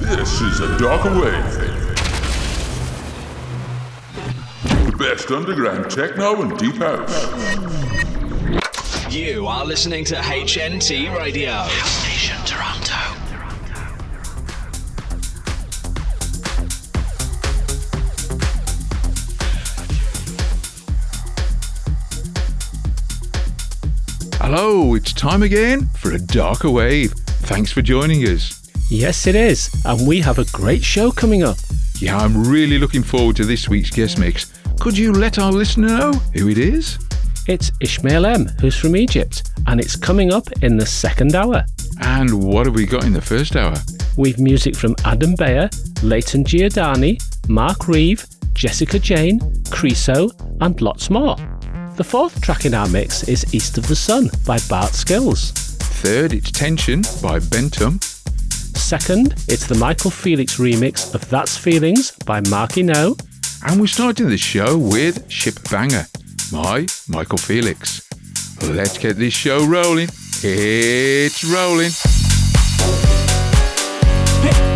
This is a darker wave. The best underground techno and deep house. You are listening to HNT Radio. House Station Toronto. Hello, it's time again for a darker wave. Thanks for joining us. Yes, it is. And we have a great show coming up. Yeah, I'm really looking forward to this week's guest mix. Could you let our listener know who it is? It's Ismail M, who's from Egypt, and it's coming up in the second hour. And what have we got in the first hour? We've music from Adam Beyer, Layton Giordani, Mark Reeve, Jesika Jane, Kreso, and lots more. The fourth track in our mix is East of the Sun by Bart Skils. Third, it's Tension by Benttum. Second, it's the Michael Felix remix of That's Feelings by Markyno. And we're starting the show with Ship Banger by Michael Felix. Let's get this show rolling. It's rolling. practice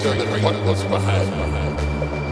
greater than what was behind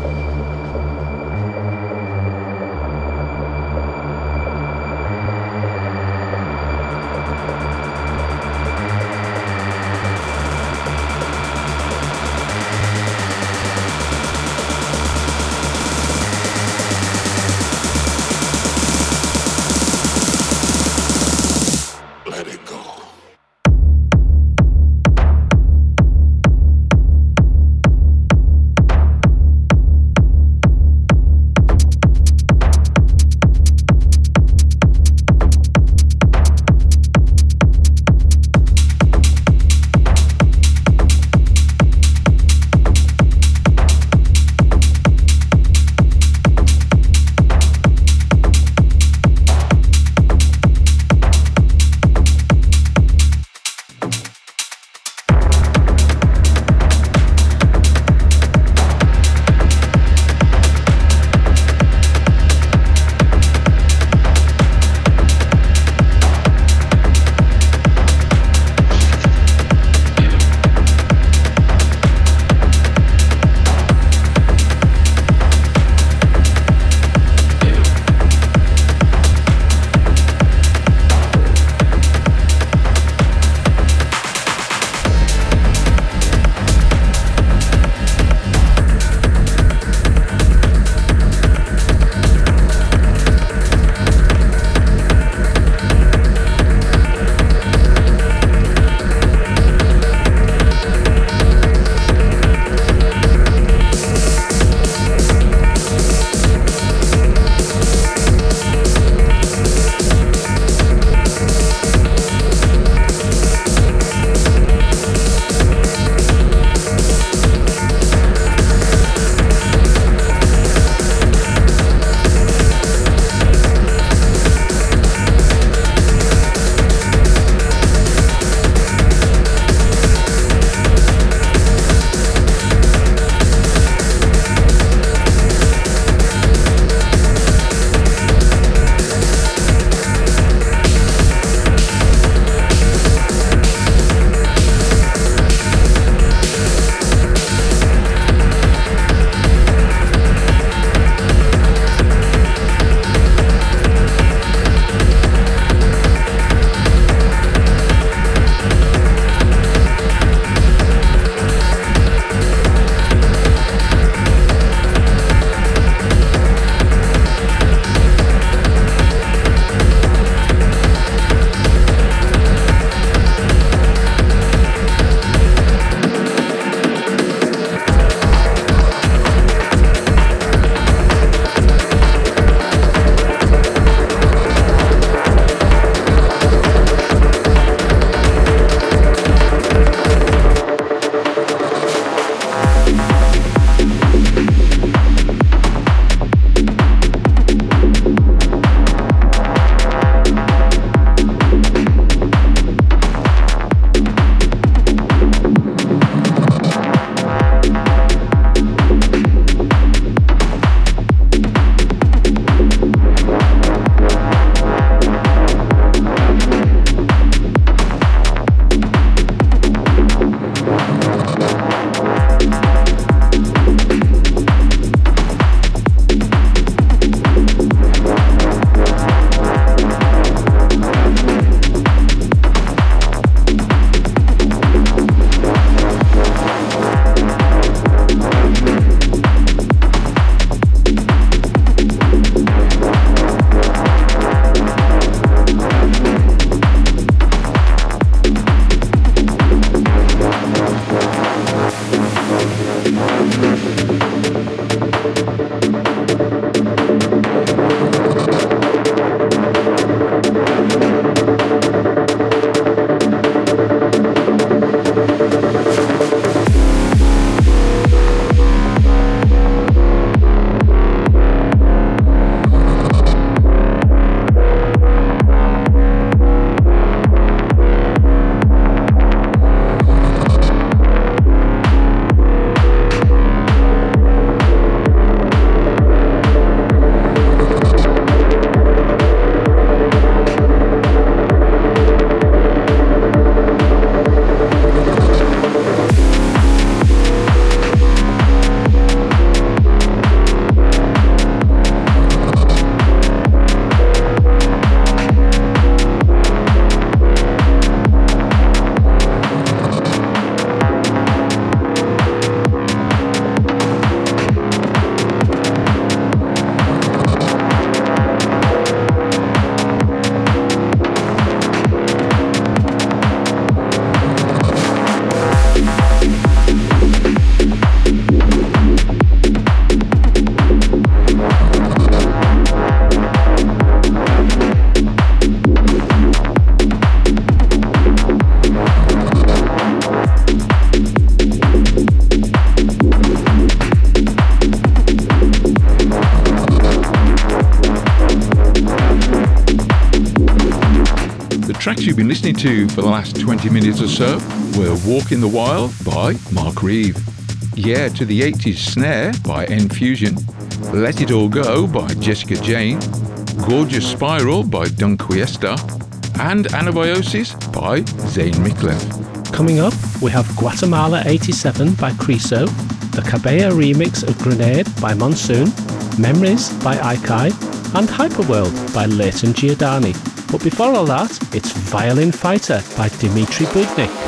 to for the last 20 minutes or so. Were Walk in the Wild by Mark Reeve, Yeah to the 80s Snare by NFusion, Let It All Go by Jesika Jane, Gorgeous Spiral by Dunquiesta, and Anabiosis by Zane Miklev. Coming up, we have Guatemala 87 by Kreso, the Cabella remix of Grenade by Monsoon, Memories by Ikai, and Hyperworld by Layton Giordani. But before all that, it's Violin Fighter by Dmitry Budnik.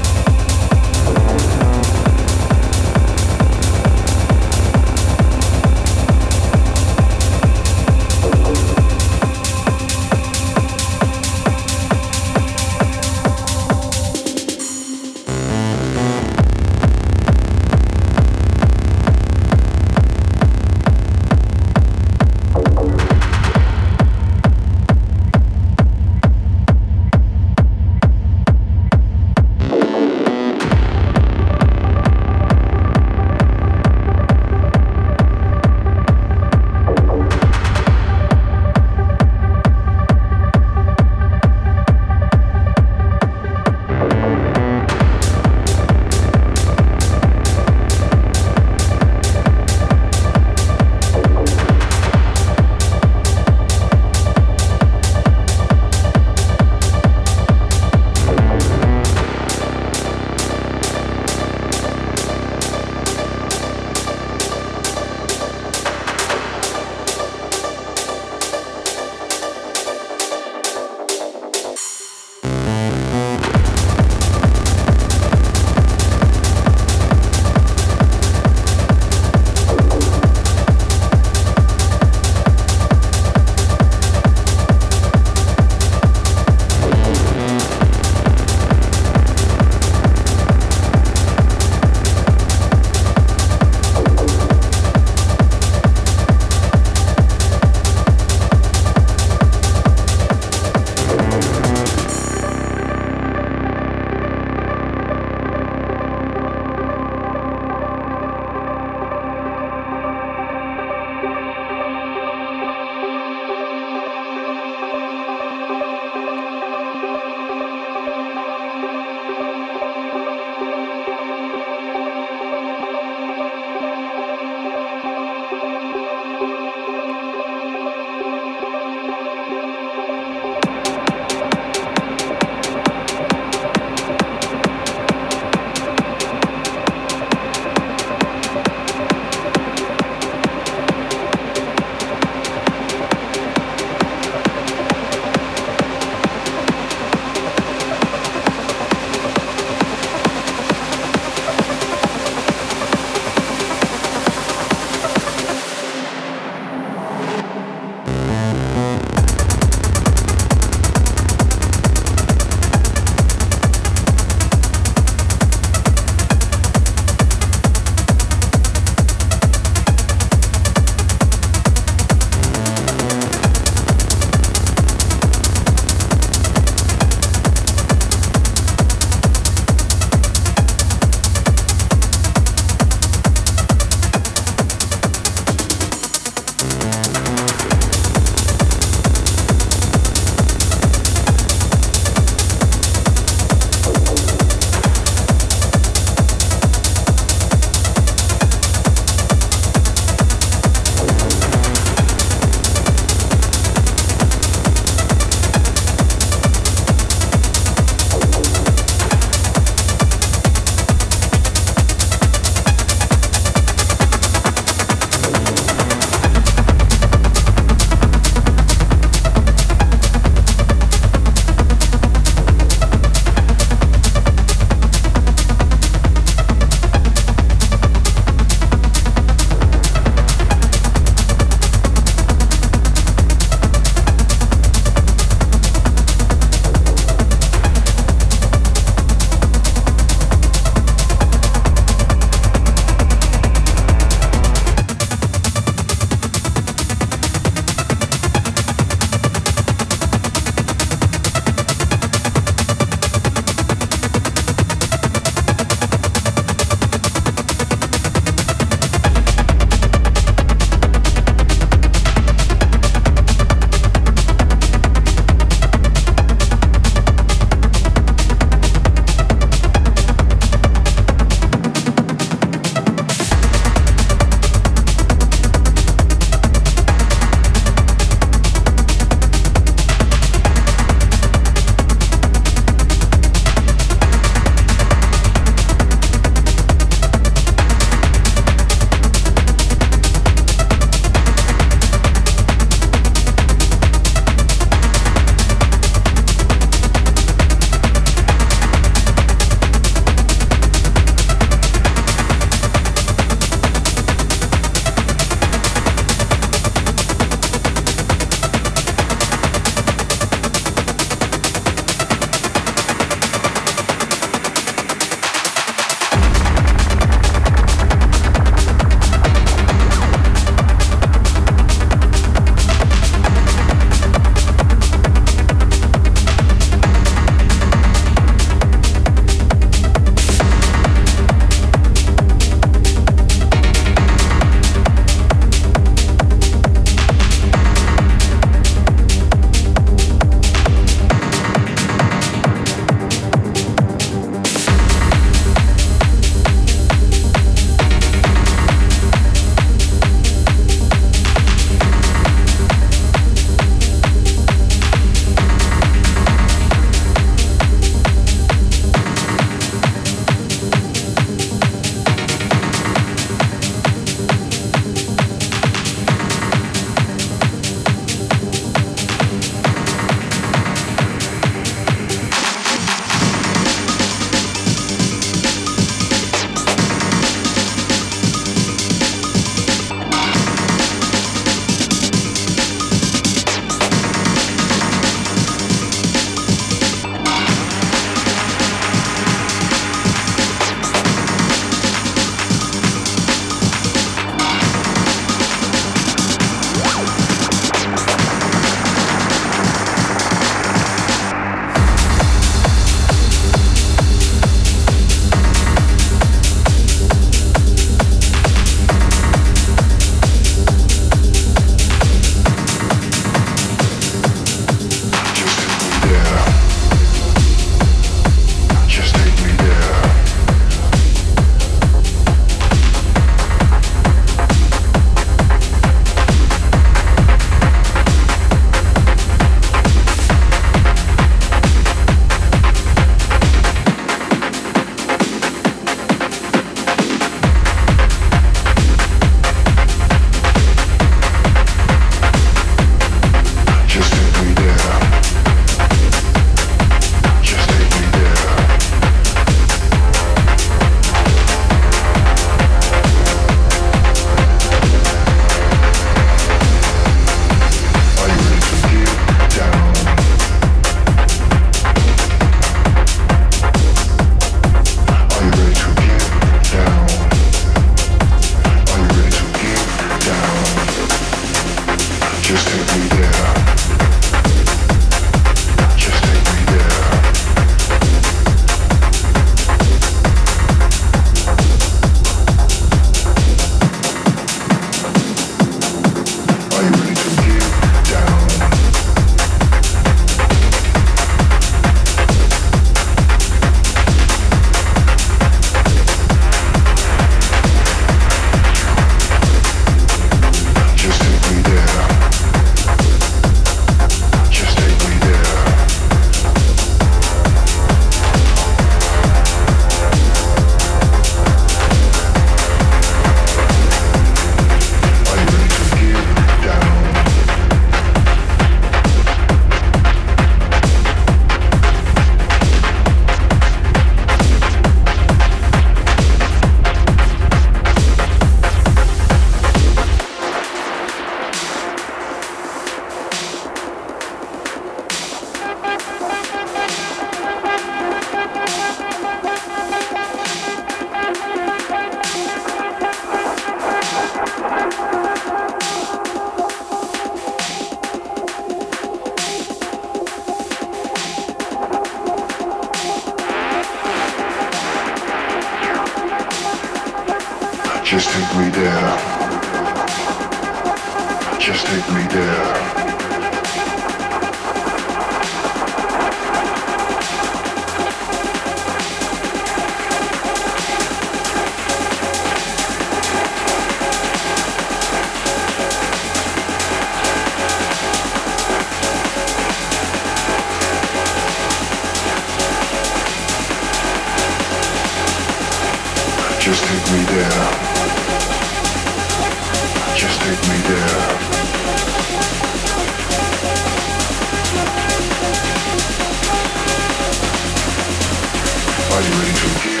Are you ready to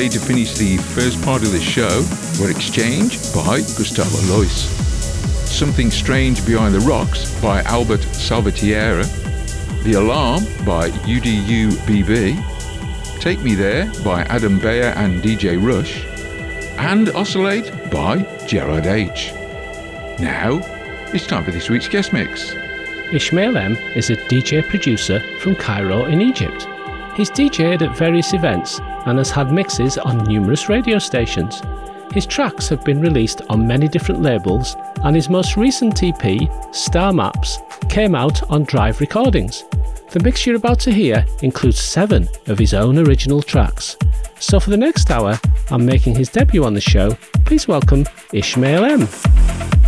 played to finish the first part of the show were Exchange by Gustavo Lois, Something Strange Behind the Rocks by Albert Salvatierra, The Alarm by UDUBB, Take Me There by Adam Beyer and DJ Rush, and Oscillate by Gerard H. Now, it's time for this week's guest mix. Ismail M is a DJ producer from Cairo in Egypt. He's DJed at various events and has had mixes on numerous radio stations. His tracks have been released on many different labels, and his most recent EP, Star Maps, came out on Drive Recordings. The mix you're about to hear includes seven of his own original tracks. So for the next hour, I'm making his debut on the show. Please welcome Ismail M.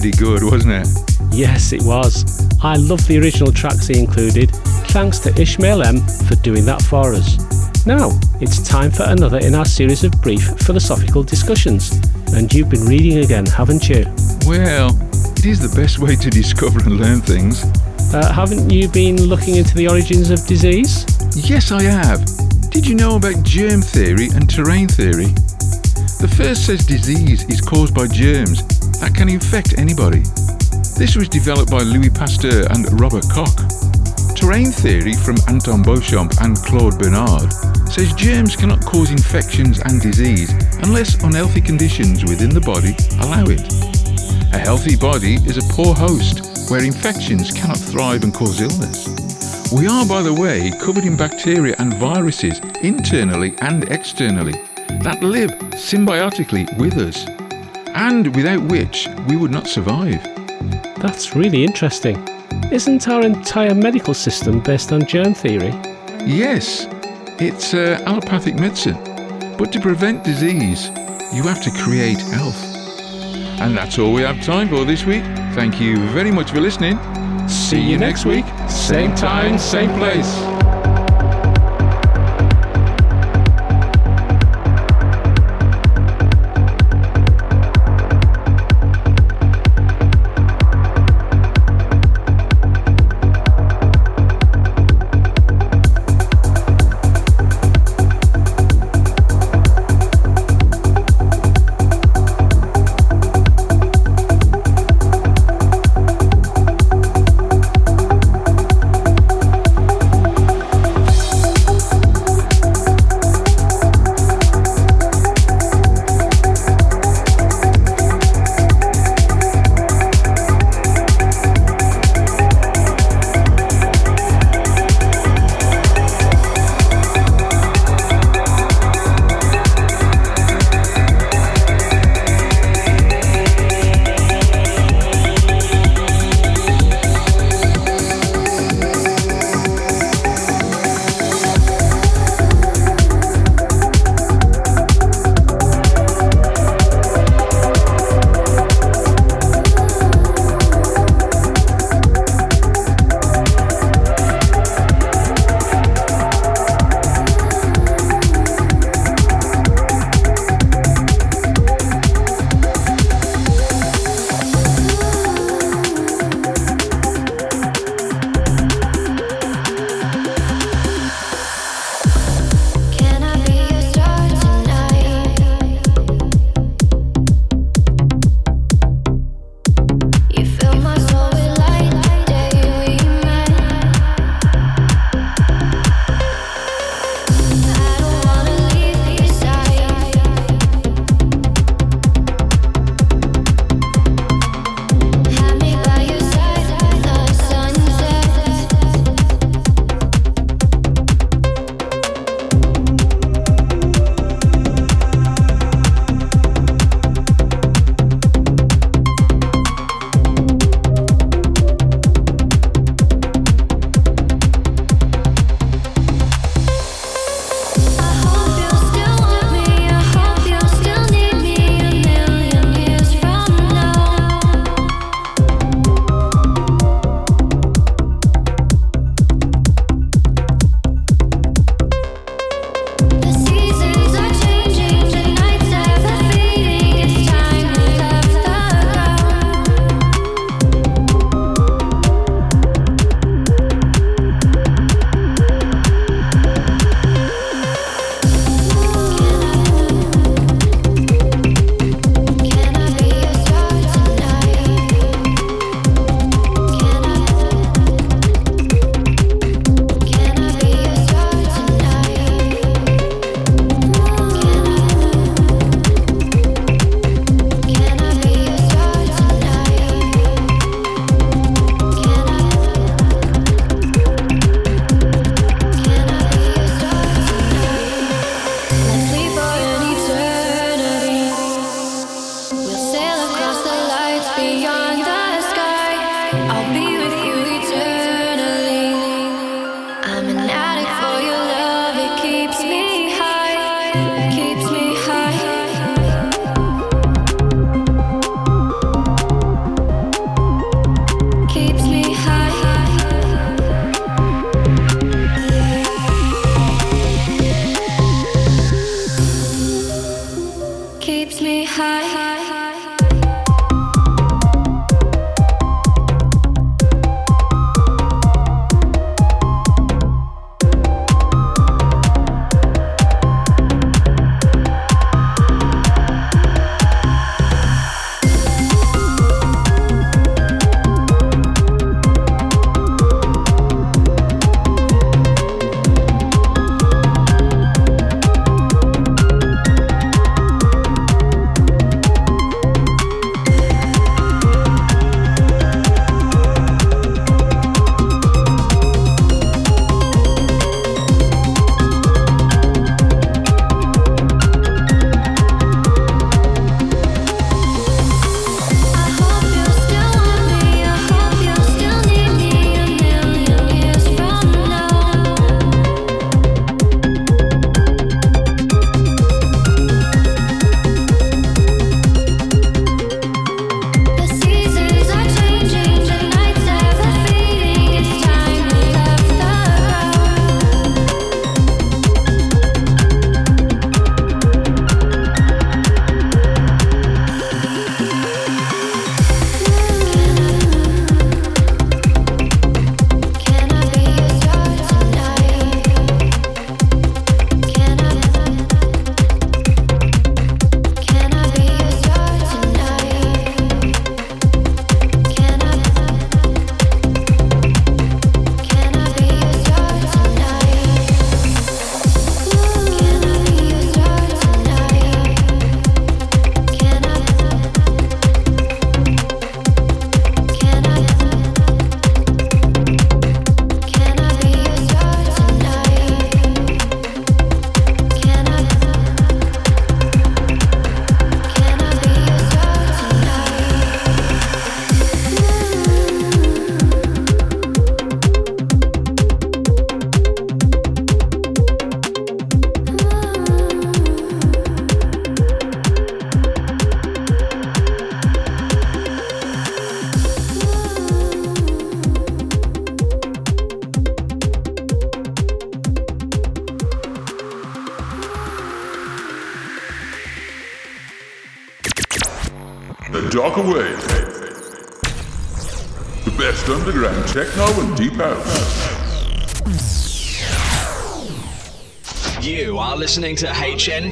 pretty good, wasn't it? Yes, it was. I love the original tracks he included. Thanks to Ismail M for doing that for us. Now, it's time for another in our series of brief philosophical discussions. And you've been reading again, haven't you? Well, it is the best way to discover and learn things. Uh, haven't you been looking into the origins of disease? Yes, I have. Did you know about germ theory and terrain theory? The first says disease is caused by germs that can infect anybody. This was developed by Louis Pasteur and Robert Koch. Terrain theory from Anton Béchamp and Claude Bernard says germs cannot cause infections and disease unless unhealthy conditions within the body allow it. A healthy body is a poor host where infections cannot thrive and cause illness. We are, by the way, covered in bacteria and viruses internally and externally that live symbiotically with us, and without which we would not survive. That's really interesting. Isn't our entire medical system based on germ theory? Yes, it's uh, allopathic medicine, but to prevent disease, you have to create health. And that's all we have time for this week. Thank you very much for listening. See you next week, same time, same place.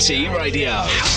HNT Radio.